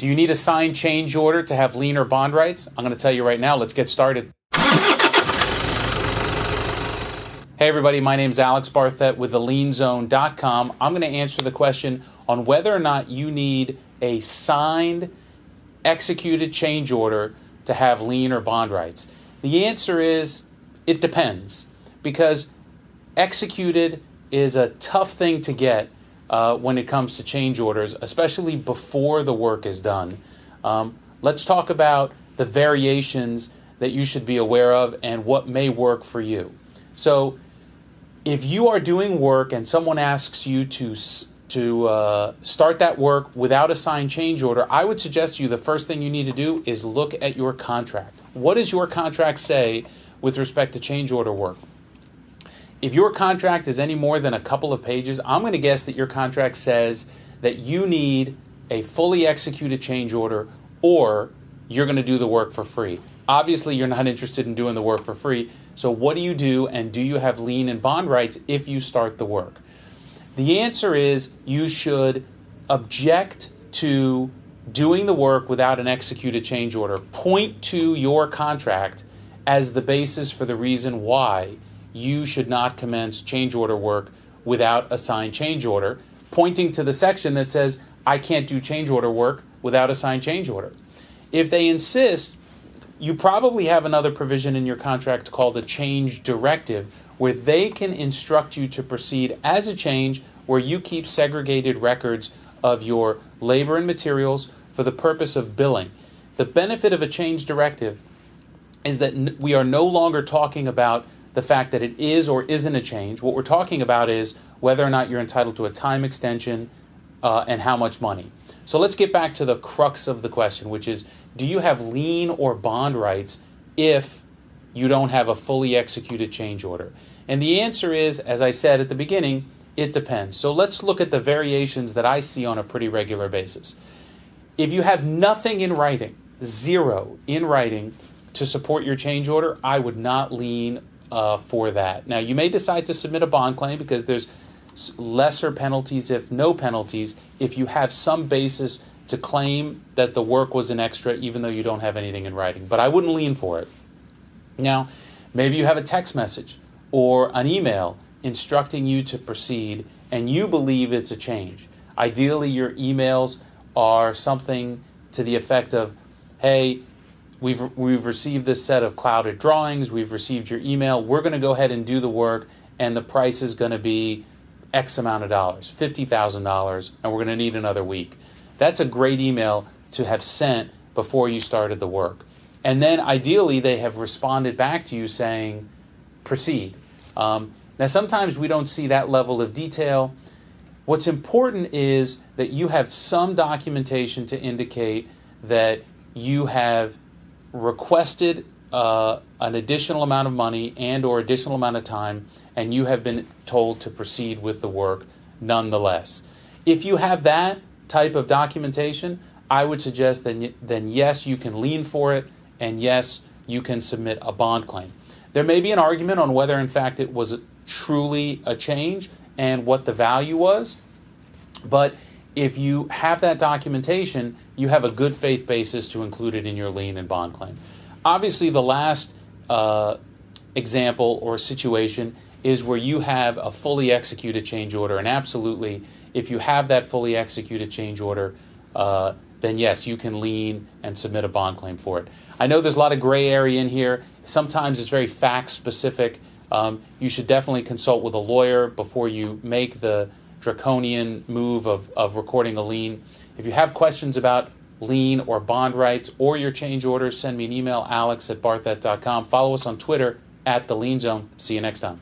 Do you need a signed change order to have lien or bond rights? I'm going to tell you right now. Let's get started. Hey, everybody, my name is Alex Barthet with thelienzone.com. I'm going to answer the question on whether or not you need a signed, executed change order to have lien or bond rights. The answer is it depends because executed is a tough thing to get uh, when it comes to change orders, especially before the work is done. Um, let's talk about the variations that you should be aware of and what may work for you. So, if you are doing work and someone asks you to to uh, start that work without a signed change order, I would suggest to you the first thing you need to do is look at your contract. What does your contract say with respect to change order work? If your contract is any more than a couple of pages, I'm going to guess that your contract says that you need a fully executed change order or you're going to do the work for free. Obviously, you're not interested in doing the work for free. So, what do you do, and do you have lien and bond rights if you start the work? The answer is you should object to doing the work without an executed change order. Point to your contract as the basis for the reason why you should not commence change order work without a signed change order, pointing to the section that says, I can't do change order work without a signed change order. If they insist, you probably have another provision in your contract called a change directive where they can instruct you to proceed as a change where you keep segregated records of your labor and materials for the purpose of billing. The benefit of a change directive is that we are no longer talking about the fact that it is or isn't a change. What we're talking about is whether or not you're entitled to a time extension uh, and how much money. So let's get back to the crux of the question, which is do you have lien or bond rights if you don't have a fully executed change order? And the answer is, as I said at the beginning, it depends. So let's look at the variations that I see on a pretty regular basis. If you have nothing in writing, zero in writing to support your change order, I would not lien uh, for that. Now, you may decide to submit a bond claim because there's lesser penalties, if no penalties, if you have some basis to claim that the work was an extra even though you don't have anything in writing. But I wouldn't lien for it. Now, maybe you have a text message or an email instructing you to proceed and you believe it's a change. Ideally, your emails are something to the effect of, hey, we've, we've received this set of clouded drawings, we've received your email, we're going to go ahead and do the work, and the price is going to be X amount of dollars, $50,000, and we're going to need another week. That's a great email to have sent before you started the work. And then ideally, they have responded back to you saying, proceed. Um, now, sometimes we don't see that level of detail. What's important is that you have some documentation to indicate that you have requested uh, an additional amount of money and or additional amount of time and you have been told to proceed with the work nonetheless if you have that type of documentation, I would suggest then, then yes, you can lien for it, and yes, you can submit a bond claim. There may be an argument on whether, in fact, it was truly a change and what the value was, but if you have that documentation, you have a good faith basis to include it in your lien and bond claim. Obviously, the last uh, example or situation is where you have a fully executed change order, and absolutely if you have that fully executed change order, uh, then yes, you can lien and submit a bond claim for it. I know there's a lot of gray area in here. Sometimes it's very fact specific. Um, you should definitely consult with a lawyer before you make the draconian move of, of recording a lien. If you have questions about lien or bond rights or your change orders, send me an email, alex at barthet.com. Follow us on Twitter at the lien zone. See you next time.